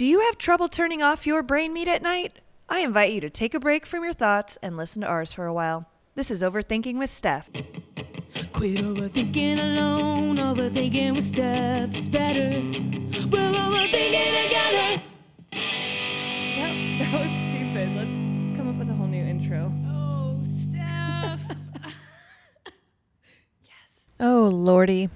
Do you have trouble turning off your brain meat at night? I invite you to take a break from your thoughts and listen to ours for a while. This is Overthinking with Steph. Quit overthinking alone, overthinking with Steph is better. We're overthinking together. Yep, that was stupid. Let's come up with a whole new intro. Oh, Steph. Yes. Oh, Lordy.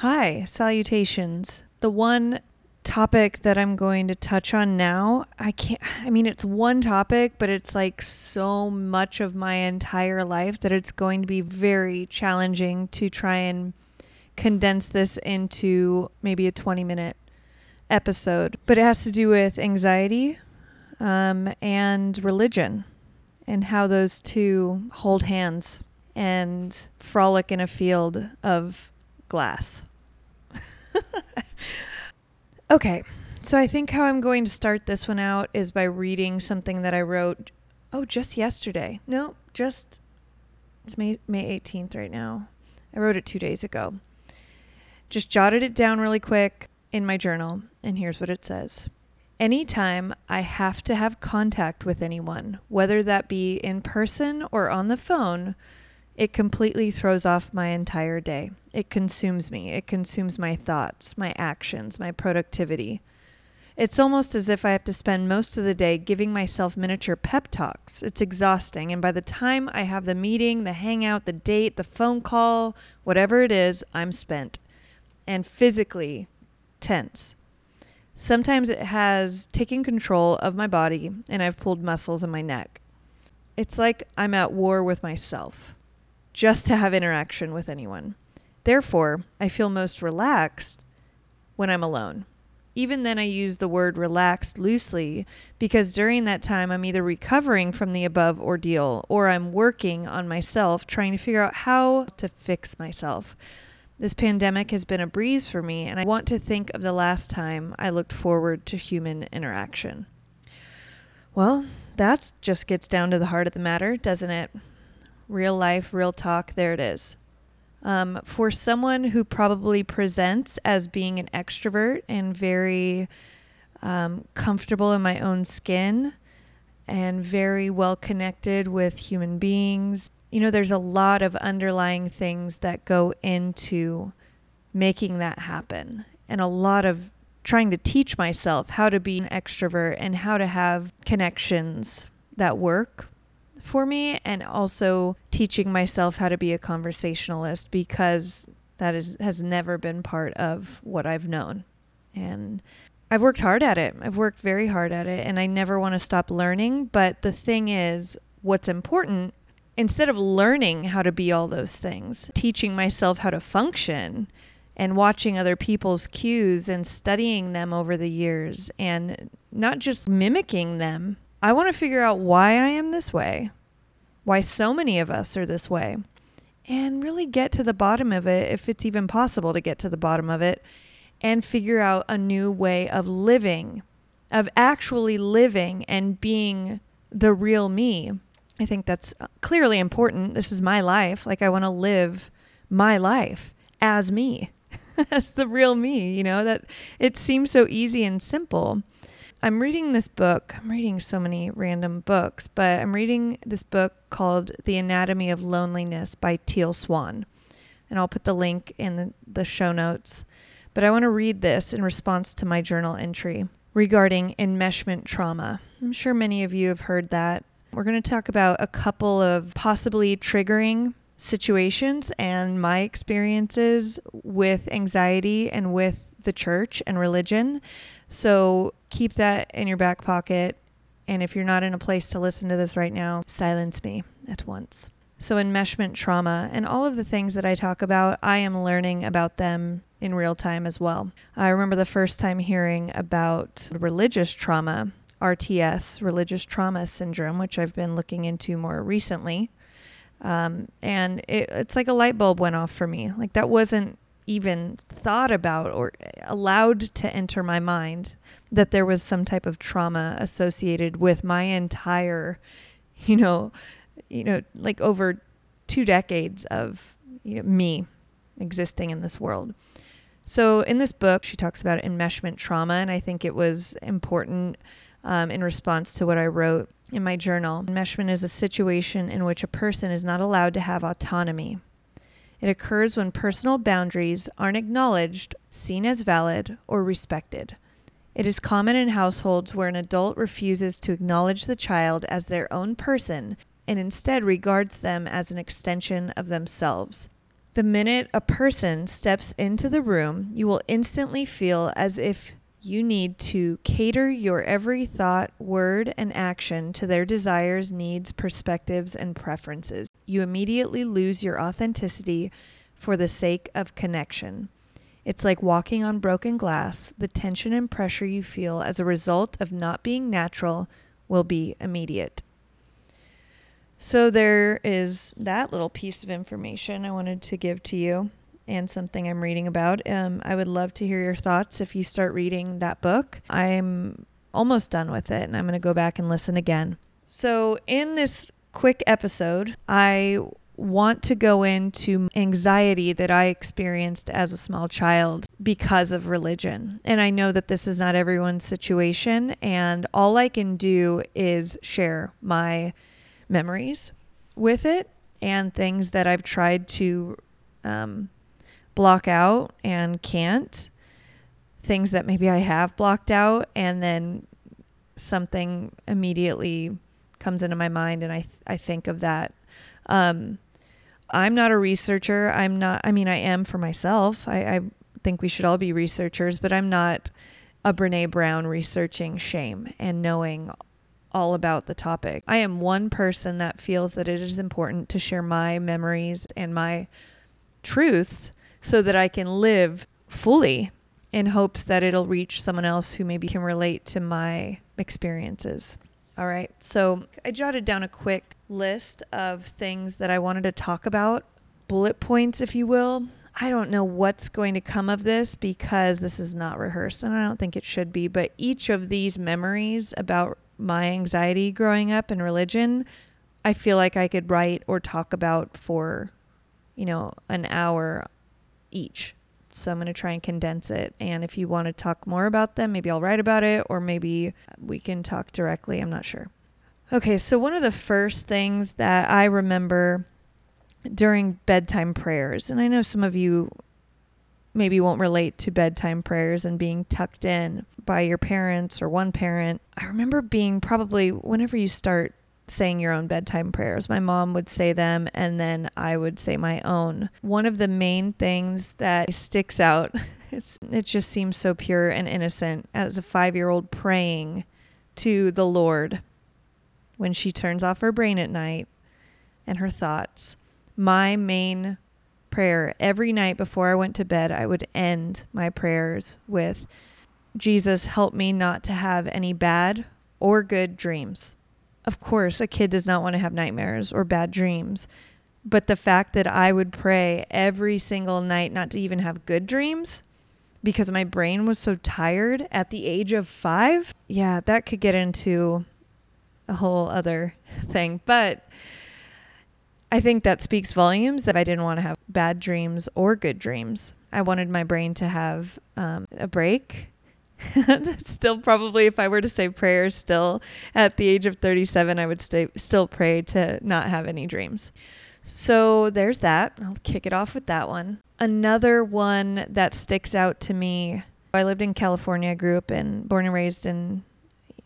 Hi, salutations. The one topic that I'm going to touch on now, I can't, I mean, it's one topic, but it's like so much of my entire life that it's going to be very challenging to try and condense this into maybe a 20 minute episode. But it has to do with anxiety um, and religion and how those two hold hands and frolic in a field of glass. okay, so I think how I'm going to start this one out is by reading something that I wrote, oh, just yesterday. No, just, it's May, May 18th right now. I wrote it two days ago. Just jotted it down really quick in my journal, and here's what it says. Anytime I have to have contact with anyone, whether that be in person or on the phone, it completely throws off my entire day. It consumes me. It consumes my thoughts, my actions, my productivity. It's almost as if I have to spend most of the day giving myself miniature pep talks. It's exhausting. And by the time I have the meeting, the hangout, the date, the phone call, whatever it is, I'm spent and physically tense. Sometimes it has taken control of my body and I've pulled muscles in my neck. It's like I'm at war with myself just to have interaction with anyone. Therefore, I feel most relaxed when I'm alone. Even then, I use the word relaxed loosely because during that time, I'm either recovering from the above ordeal or I'm working on myself, trying to figure out how to fix myself. This pandemic has been a breeze for me, and I want to think of the last time I looked forward to human interaction. Well, that just gets down to the heart of the matter, doesn't it? real life, real talk, there it is. Um, for someone who probably presents as being an extrovert and very um, comfortable in my own skin and very well connected with human beings, you know, there's a lot of underlying things that go into making that happen and a lot of trying to teach myself how to be an extrovert and how to have connections that work for me and also teaching myself how to be a conversationalist because that is has never been part of what I've known. And I've worked hard at it. I've worked very hard at it and I never want to stop learning, but the thing is what's important instead of learning how to be all those things, teaching myself how to function and watching other people's cues and studying them over the years and not just mimicking them. I want to figure out why I am this way why so many of us are this way, and really get to the bottom of it, if it's even possible to get to the bottom of it, and figure out a new way of living, of actually living and being the real me. I think that's clearly important. This is my life. Like, I want to live my life as me, as the real me, you know, that it seems so easy and simple. I'm reading this book. I'm reading so many random books, but I'm reading this book called The Anatomy of Loneliness by Teal Swan. And I'll put the link in the, show notes. But I want to read this in response to my journal entry regarding enmeshment trauma. I'm sure many of you have heard that. We're going to talk about a couple of possibly triggering situations and my experiences with anxiety and with the church and religion so keep that in your back pocket. And if you're not in a place to listen to this right now, silence me at once. So, enmeshment trauma and all of the things that I talk about, I am learning about them in real time as well. I remember the first time hearing about religious trauma, RTS, religious trauma syndrome, which I've been looking into more recently. Um, and it, it's like a light bulb went off for me. Like, that wasn't even thought about or allowed to enter my mind that there was some type of trauma associated with my entire, you know, you know, like over two decades of you know, me existing in this world. So, in this book, she talks about enmeshment trauma, and I think it was important um, in response to what I wrote in my journal. Enmeshment is a situation in which a person is not allowed to have autonomy. It occurs when personal boundaries aren't acknowledged, seen as valid, or respected. It is common in households where an adult refuses to acknowledge the child as their own person and instead regards them as an extension of themselves. The minute a person steps into the room, you will instantly feel as if you need to cater your every thought, word, and action to their desires, needs, perspectives, and preferences. You immediately lose your authenticity for the sake of connection. It's like walking on broken glass. The tension and pressure you feel as a result of not being natural will be immediate. So, there is that little piece of information I wanted to give to you and something I'm reading about. Um, I would love to hear your thoughts if you start reading that book. I'm almost done with it and I'm going to go back and listen again. So, in this quick episode, I want to go into anxiety that I experienced as a small child because of religion. And I know that this is not everyone's situation, and all I can do is share my memories with it and things that I've tried to um, block out and can't, things that maybe I have blocked out, and then something immediately comes into my mind, and I th- I think of that. Um, I'm not a researcher. I'm not. I mean, I am for myself. I, I think we should all be researchers, but I'm not a Brene Brown researching shame and knowing all about the topic. I am one person that feels that it is important to share my memories and my truths so that I can live fully in hopes that it'll reach someone else who maybe can relate to my experiences. All right. So I jotted down a quick list of things that I wanted to talk about, bullet points, if you will. I don't know what's going to come of this because this is not rehearsed and I don't think it should be, but each of these memories about my anxiety growing up in religion, I feel like I could write or talk about for, you know, an hour each. So I'm going to try and condense it. And if you want to talk more about them, maybe I'll write about it or maybe we can talk directly. I'm not sure. Okay, so one of the first things that I remember during bedtime prayers, and I know some of you maybe won't relate to bedtime prayers and being tucked in by your parents or one parent. I remember being probably whenever you start saying your own bedtime prayers. My mom would say them and then I would say my own. One of the main things that sticks out, it's it just seems so pure and innocent as a 5-year-old praying to the Lord when she turns off her brain at night and her thoughts. My main prayer every night before I went to bed, I would end my prayers with Jesus, help me not to have any bad or good dreams of course, a kid does not want to have nightmares or bad dreams. But the fact that I would pray every single night not to even have good dreams because my brain was so tired at the age of five, yeah, that could get into a whole other thing. But I think that speaks volumes that I didn't want to have bad dreams or good dreams. I wanted my brain to have um, a break still probably if I were to say prayers still at the age of 37 I would stay still pray to not have any dreams. So there's that. I'll kick it off with that one. Another one that sticks out to me. I lived in California, grew up in born and raised in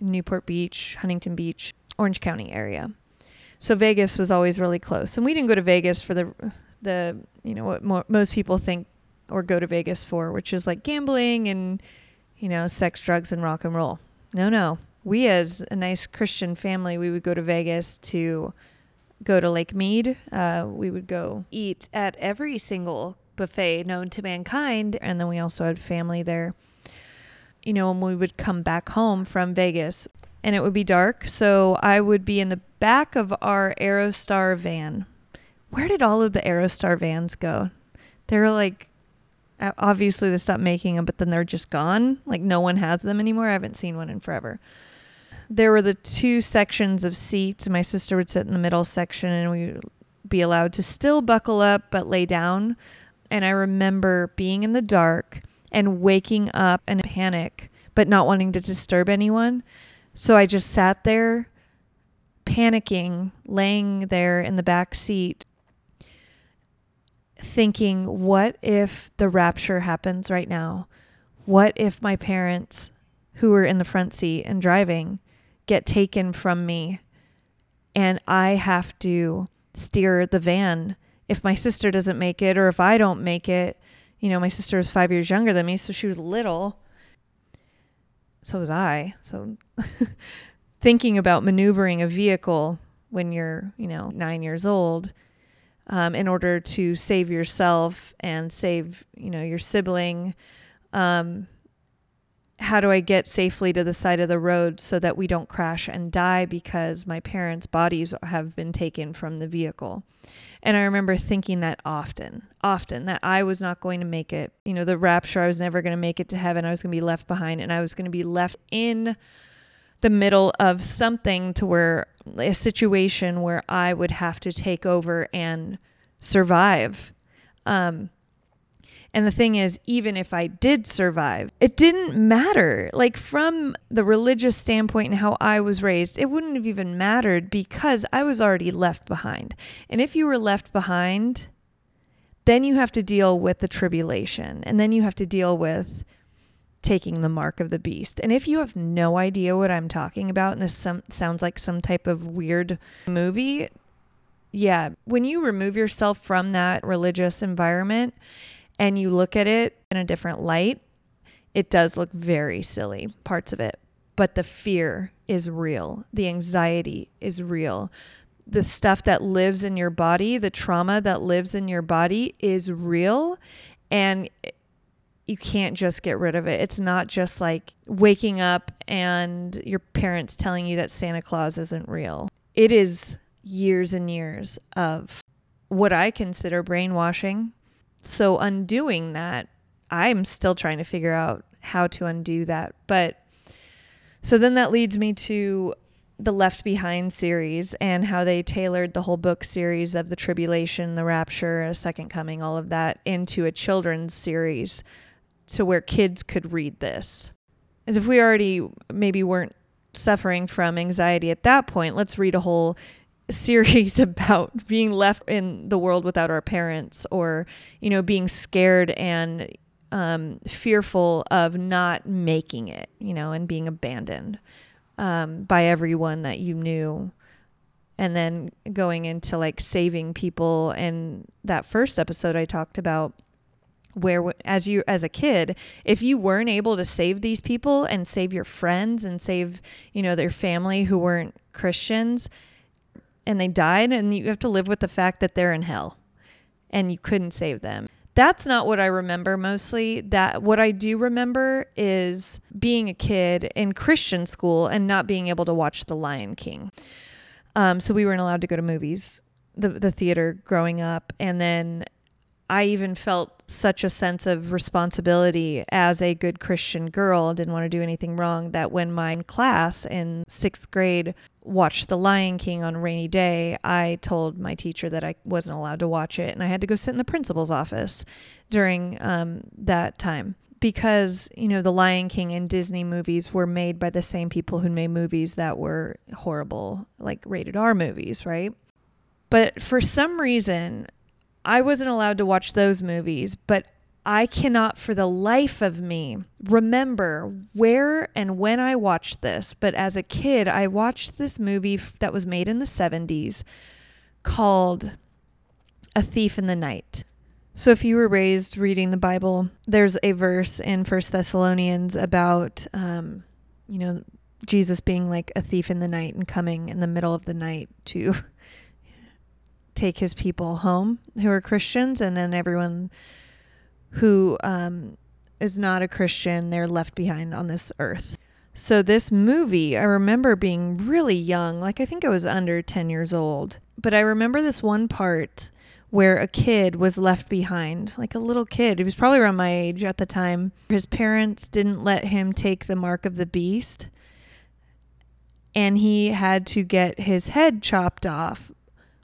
Newport Beach, Huntington Beach, Orange County area. So Vegas was always really close. And we didn't go to Vegas for the the you know what mo- most people think or go to Vegas for, which is like gambling and you know, sex, drugs, and rock and roll. No, no. We, as a nice Christian family, we would go to Vegas to go to Lake Mead. Uh, we would go eat at every single buffet known to mankind. And then we also had family there. You know, when we would come back home from Vegas and it would be dark. So I would be in the back of our Aerostar van. Where did all of the Aerostar vans go? They were like obviously they stopped making them, but then they're just gone. Like no one has them anymore. I haven't seen one in forever. There were the two sections of seats. My sister would sit in the middle section and we would be allowed to still buckle up but lay down. And I remember being in the dark and waking up in panic, but not wanting to disturb anyone. So I just sat there panicking, laying there in the back seat, thinking, what if the rapture happens right now? What if my parents, who are in the front seat and driving, get taken from me and I have to steer the van if my sister doesn't make it or if I don't make it? You know, my sister was five years younger than me, so she was little. So was I. So thinking about maneuvering a vehicle when you're, you know, nine years old um, in order to save yourself and save, you know, your sibling. Um, how do I get safely to the side of the road so that we don't crash and die because my parents' bodies have been taken from the vehicle? And I remember thinking that often, often, that I was not going to make it. You know, the rapture, I was never going to make it to heaven. I was going to be left behind and I was going to be left in the middle of something to where a situation where I would have to take over and survive. Um, and the thing is, even if I did survive, it didn't matter. Like, from the religious standpoint and how I was raised, it wouldn't have even mattered because I was already left behind. And if you were left behind, then you have to deal with the tribulation. And then you have to deal with taking the mark of the beast. And if you have no idea what I'm talking about, and this some, sounds like some type of weird movie, yeah, when you remove yourself from that religious environment and you look at it in a different light, it does look very silly, parts of it. But the fear is real, the anxiety is real. The stuff that lives in your body, the trauma that lives in your body is real. And you can't just get rid of it. It's not just like waking up and your parents telling you that Santa Claus isn't real. It is years and years of what I consider brainwashing. So, undoing that, I'm still trying to figure out how to undo that. But so then that leads me to the Left Behind series and how they tailored the whole book series of the tribulation, the rapture, a second coming, all of that into a children's series to where kids could read this. As if we already maybe weren't suffering from anxiety at that point, let's read a whole series about being left in the world without our parents or, you know, being scared and um, fearful of not making it, you know, and being abandoned um, by everyone that you knew. And then going into like saving people. And that first episode I talked about where as you as a kid if you weren't able to save these people and save your friends and save you know their family who weren't christians and they died and you have to live with the fact that they're in hell and you couldn't save them. That's not what i remember mostly. That what i do remember is being a kid in christian school and not being able to watch the lion king. Um, so we weren't allowed to go to movies the, the theater growing up and then I even felt such a sense of responsibility as a good Christian girl, didn't want to do anything wrong, that when my class in sixth grade watched The Lion King on a rainy day, I told my teacher that I wasn't allowed to watch it and I had to go sit in the principal's office during um, that time. Because, you know, The Lion King and Disney movies were made by the same people who made movies that were horrible, like rated R movies, right? But for some reason, I wasn't allowed to watch those movies, but I cannot for the life of me remember where and when I watched this. But as a kid, I watched this movie that was made in the 70s called A Thief in the Night. So if you were raised reading the Bible, there's a verse in First Thessalonians about, um, you know, Jesus being like a thief in the night and coming in the middle of the night to take his people home who are Christians, and then everyone who um, is not a Christian, they're left behind on this earth. So, this movie, I remember being really young, like I think I was under 10 years old, but I remember this one part where a kid was left behind, like a little kid. He was probably around my age at the time. His parents didn't let him take the mark of the beast, and he had to get his head chopped off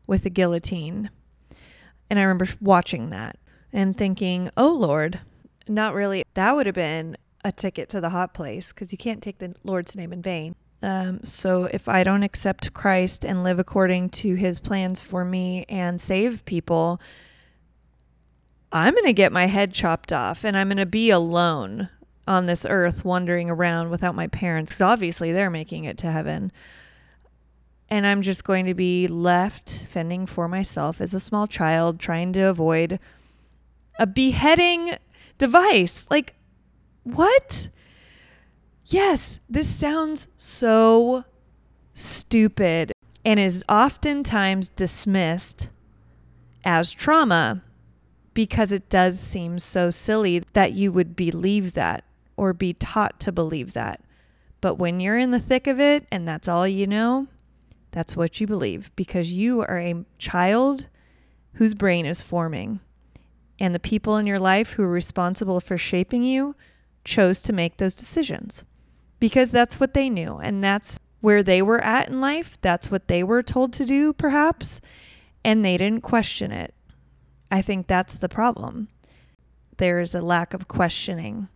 with a guillotine. And I remember watching that and thinking, oh Lord, Not really. That would have been a ticket to the hot place because you can't take the Lord's name in vain. Um, so if I don't accept Christ and live according to his plans for me and save people, I'm going to get my head chopped off and I'm going to be alone on this earth wandering around without my parents because obviously they're making it to heaven. And I'm just going to be left fending for myself as a small child, trying to avoid a beheading device. Like, what? Yes, this sounds so stupid and is oftentimes dismissed as trauma because it does seem so silly that you would believe that or be taught to believe that. But when you're in the thick of it and that's all you know, that's what you believe because you are a child whose brain is forming. And the people in your life who are responsible for shaping you chose to make those decisions because that's what they knew and that's where they were at in life. That's what they were told to do, perhaps, and they didn't question it. I think that's the problem. There is a lack of questioning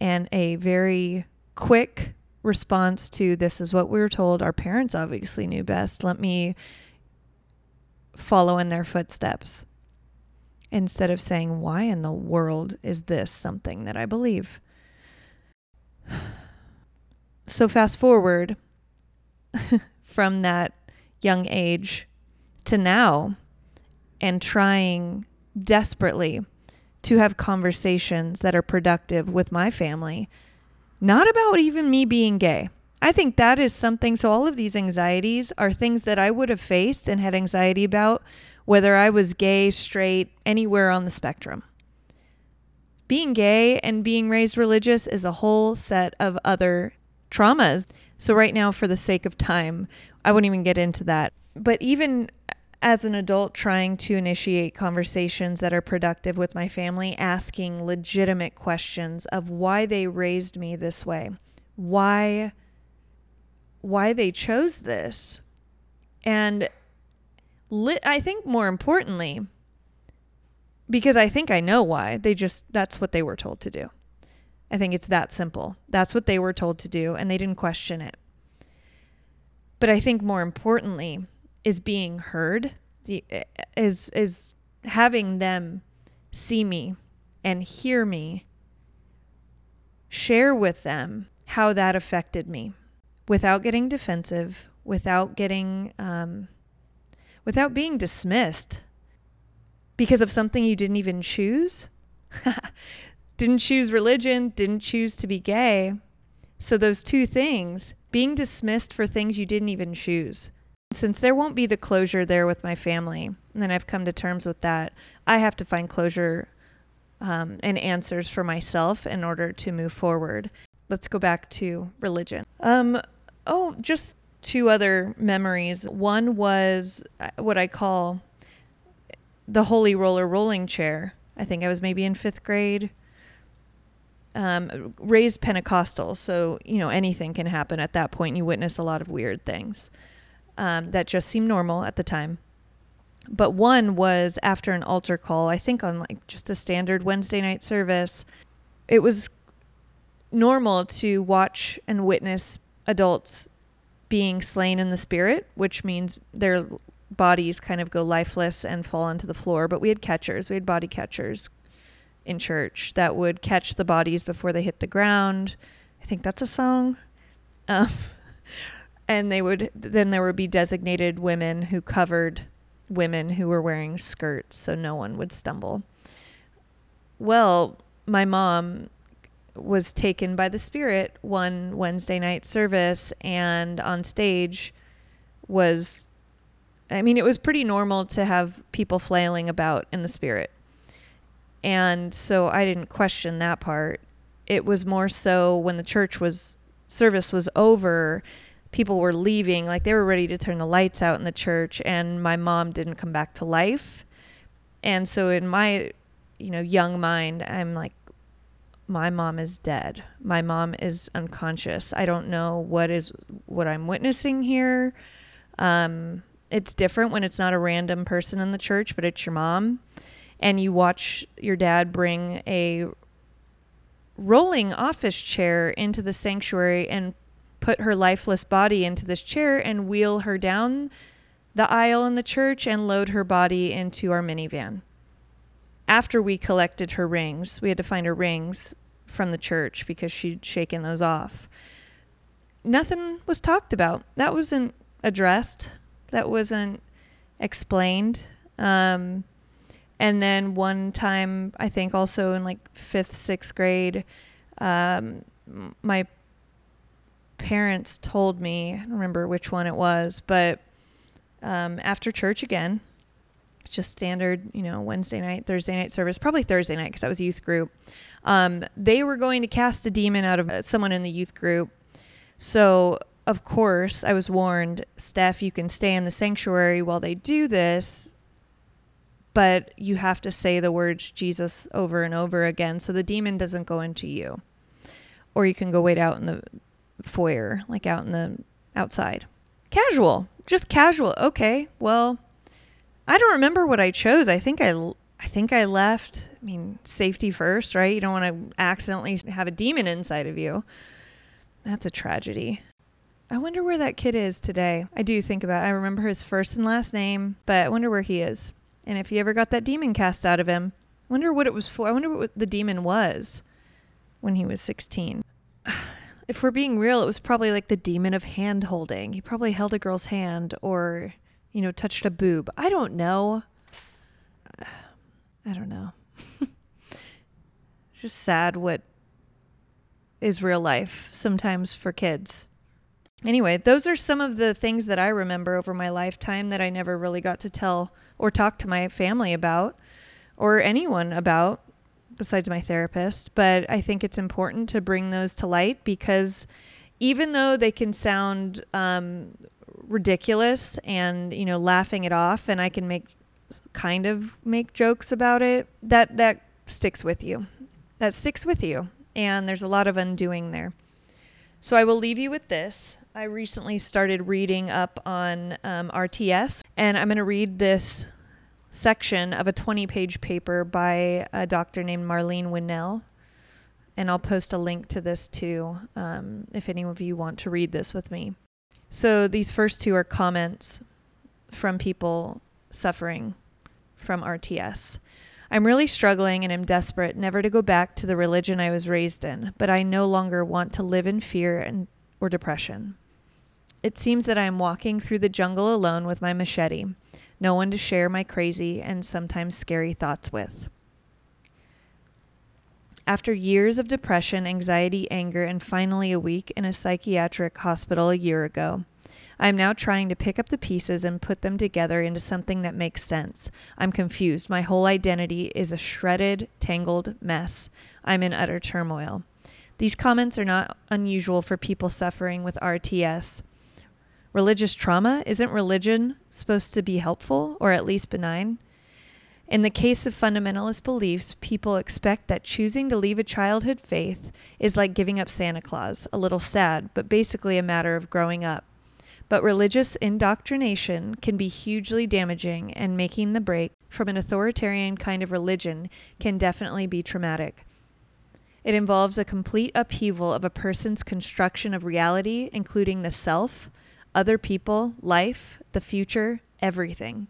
and a very quick response to this is what we were told. Our parents obviously knew best. Let me follow in their footsteps instead of saying, Why in the world is this something that I believe? So, fast forward from that young age to now and trying desperately to have conversations that are productive with my family, not about even me being gay. I think that is something. So, all of these anxieties are things that I would have faced and had anxiety about, whether I was gay, straight, anywhere on the spectrum. Being gay and being raised religious is a whole set of other traumas. So, right now, for the sake of time, I wouldn't even get into that. But even as an adult trying to initiate conversations that are productive with my family, asking legitimate questions of why they raised me this way, why why they chose this. And I think more importantly, because I think I know why, they just that's what they were told to do. I think it's that simple. That's what they were told to do, and they didn't question it. But I think more importantly is being heard, is is having them see me and hear me, share with them how that affected me, without getting defensive, without getting, um, without being dismissed because of something you didn't even choose. didn't choose religion, didn't choose to be gay. So, those two things, being dismissed for things you didn't even choose. Since there won't be the closure there with my family, and I've come to terms with that, I have to find closure um, and answers for myself in order to move forward. Let's go back to religion. Um, oh, just two other memories. One was uh, what I call the holy roller rolling chair. I think I was maybe in fifth grade um, raised Pentecostal, so you know anything can happen at that point. You witness a lot of weird things um, that just seemed normal at the time. But one was after an altar call, I think on like just a standard Wednesday night service. It was normal to watch and witness adults being slain in the spirit, which means their bodies kind of go lifeless and fall onto the floor. But we had catchers, we had body catchers, in church that would catch the bodies before they hit the ground. I think that's a song. Um, and they would then there would be designated women who covered women who were wearing skirts so no one would stumble. Well, my mom was taken by the spirit one Wednesday night service and on stage was I mean it was pretty normal to have people flailing about in the spirit and so I didn't question that part. It was more so when the church was service was over, people were leaving, like they were ready to turn the lights out in the church and my mom didn't come back to life. And so in my, you know, young mind, I'm like my mom is dead. My mom is unconscious. I don't know what is what I'm witnessing here. Um, it's different when it's not a random person in the church, but it's your mom and you watch your dad bring a rolling office chair into the sanctuary and put her lifeless body into this chair and wheel her down the aisle in the church and load her body into our minivan. After we collected her rings, we had to find her rings from the church because she'd shaken those off. Nothing was talked about. That wasn't addressed. That wasn't explained. Um, and then one time, I think also in like fifth, sixth grade, um, my parents told me, I don't remember which one it was, but um, after church again, just standard, you know, Wednesday night, Thursday night service, probably Thursday night because I was youth group. Um, they were going to cast a demon out of uh, someone in the youth group. So, of course, I was warned, Steph, you can stay in the sanctuary while they do this, but you have to say the words Jesus over and over again so the demon doesn't go into you. Or you can go wait out in the foyer, like out in the outside. Casual, just casual. Okay, well, I don't remember what I chose. I think I, I think I left. I mean, safety first, right? You don't want to accidentally have a demon inside of you. That's a tragedy. I wonder where that kid is today. I do think about. It. I remember his first and last name, but I wonder where he is, and if he ever got that demon cast out of him. I wonder what it was for. I wonder what the demon was when he was 16. If we're being real, it was probably like the demon of hand holding. He probably held a girl's hand or you know, touched a boob. I don't know. I don't know. Just sad what is real life sometimes for kids. Anyway, those are some of the things that I remember over my lifetime that I never really got to tell or talk to my family about or anyone about besides my therapist. But I think it's important to bring those to light because even though they can sound um, ridiculous and you know laughing it off and I can make kind of make jokes about it that that sticks with you that sticks with you and there's a lot of undoing there so I will leave you with this I recently started reading up on um, RTS and I'm going to read this section of a 20 page paper by a doctor named Marlene Winell and I'll post a link to this too um, if any of you want to read this with me so these first two are comments from people suffering from RTS. I'm really struggling and am desperate never to go back to the religion I was raised in, but I no longer want to live in fear and or depression. It seems that I am walking through the jungle alone with my machete, no one to share my crazy and sometimes scary thoughts with. After years of depression, anxiety, anger, and finally a week in a psychiatric hospital a year ago, I am now trying to pick up the pieces and put them together into something that makes sense. I'm confused. My whole identity is a shredded, tangled mess. I'm in utter turmoil. These comments are not unusual for people suffering with RTS. Religious trauma? Isn't religion supposed to be helpful or at least benign? In the case of fundamentalist beliefs, people expect that choosing to leave a childhood faith is like giving up Santa Claus, a little sad, but basically a matter of growing up. But religious indoctrination can be hugely damaging, and making the break from an authoritarian kind of religion can definitely be traumatic. It involves a complete upheaval of a person's construction of reality, including the self, other people, life, the future, everything.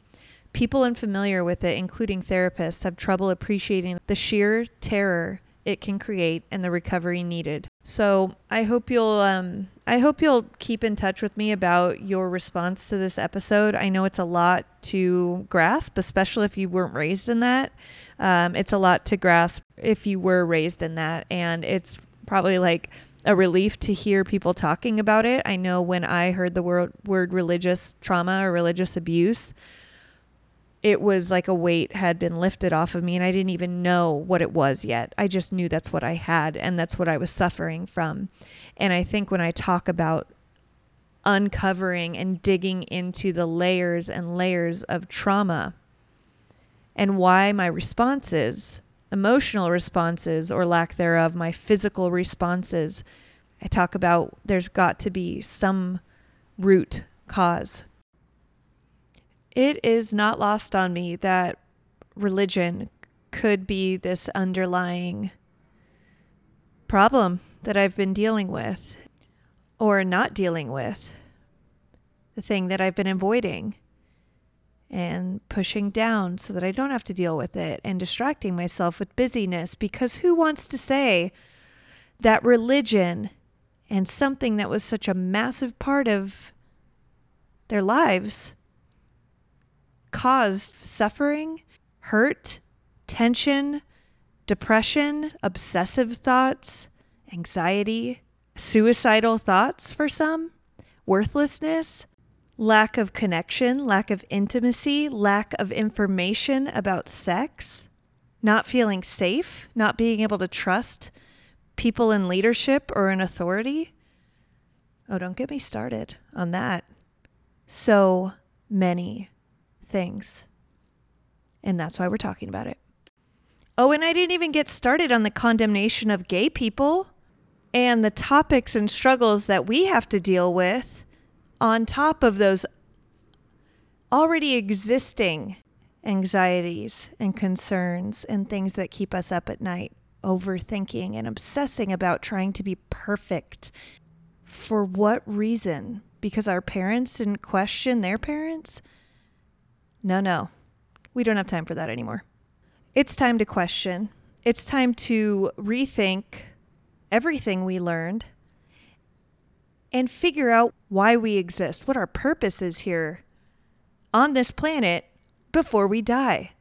People unfamiliar with it, including therapists, have trouble appreciating the sheer terror it can create and the recovery needed. So I hope you'll um, I hope you'll keep in touch with me about your response to this episode. I know it's a lot to grasp, especially if you weren't raised in that. Um, it's a lot to grasp if you were raised in that, and it's probably like a relief to hear people talking about it. I know when I heard the word word religious trauma or religious abuse it was like a weight had been lifted off of me and I didn't even know what it was yet. I just knew that's what I had and that's what I was suffering from. And I think when I talk about uncovering and digging into the layers and layers of trauma and why my responses, emotional responses or lack thereof, my physical responses, I talk about there's got to be some root cause. It is not lost on me that religion could be this underlying problem that I've been dealing with or not dealing with, the thing that I've been avoiding and pushing down so that I don't have to deal with it and distracting myself with busyness because who wants to say that religion and something that was such a massive part of their lives caused suffering, hurt, tension, depression, obsessive thoughts, anxiety, suicidal thoughts for some, worthlessness, lack of connection, lack of intimacy, lack of information about sex, not feeling safe, not being able to trust people in leadership or in authority. Oh, don't get me started on that. So many things. And that's why we're talking about it. Oh, and I didn't even get started on the condemnation of gay people and the topics and struggles that we have to deal with on top of those already existing anxieties and concerns and things that keep us up at night, overthinking and obsessing about trying to be perfect. For what reason? Because our parents didn't question their parents? No, no. We don't have time for that anymore. It's time to question. It's time to rethink everything we learned and figure out why we exist, what our purpose is here on this planet before we die.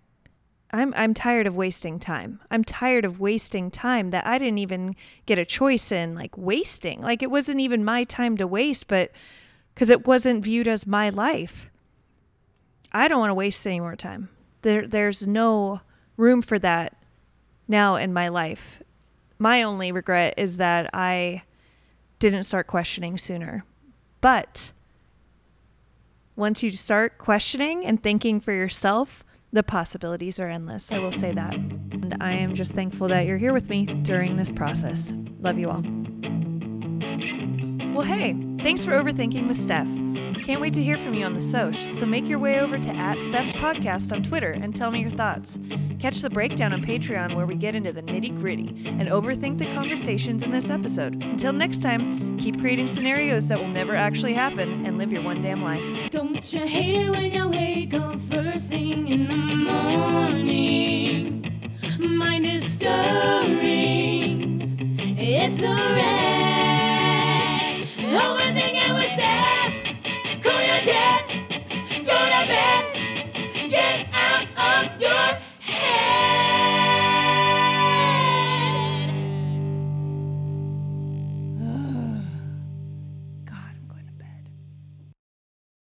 I'm I'm tired of wasting time. I'm tired of wasting time that I didn't even get a choice in like wasting. Like it wasn't even my time to waste, but cuz it wasn't viewed as my life. I don't want to waste any more time. There there's no room for that now in my life. My only regret is that I didn't start questioning sooner. But once you start questioning and thinking for yourself, the possibilities are endless. I will say that. And I am just thankful that you're here with me during this process. Love you all. Well, hey, thanks for overthinking with Steph. Can't wait to hear from you on the Soch, so make your way over to at Steph's Podcast on Twitter and tell me your thoughts. Catch the breakdown on Patreon where we get into the nitty gritty and overthink the conversations in this episode. Until next time, keep creating scenarios that will never actually happen and live your one damn life. Don't you hate it when you wake up first thing in the morning? Mind is stirring. It's a wreck and we say.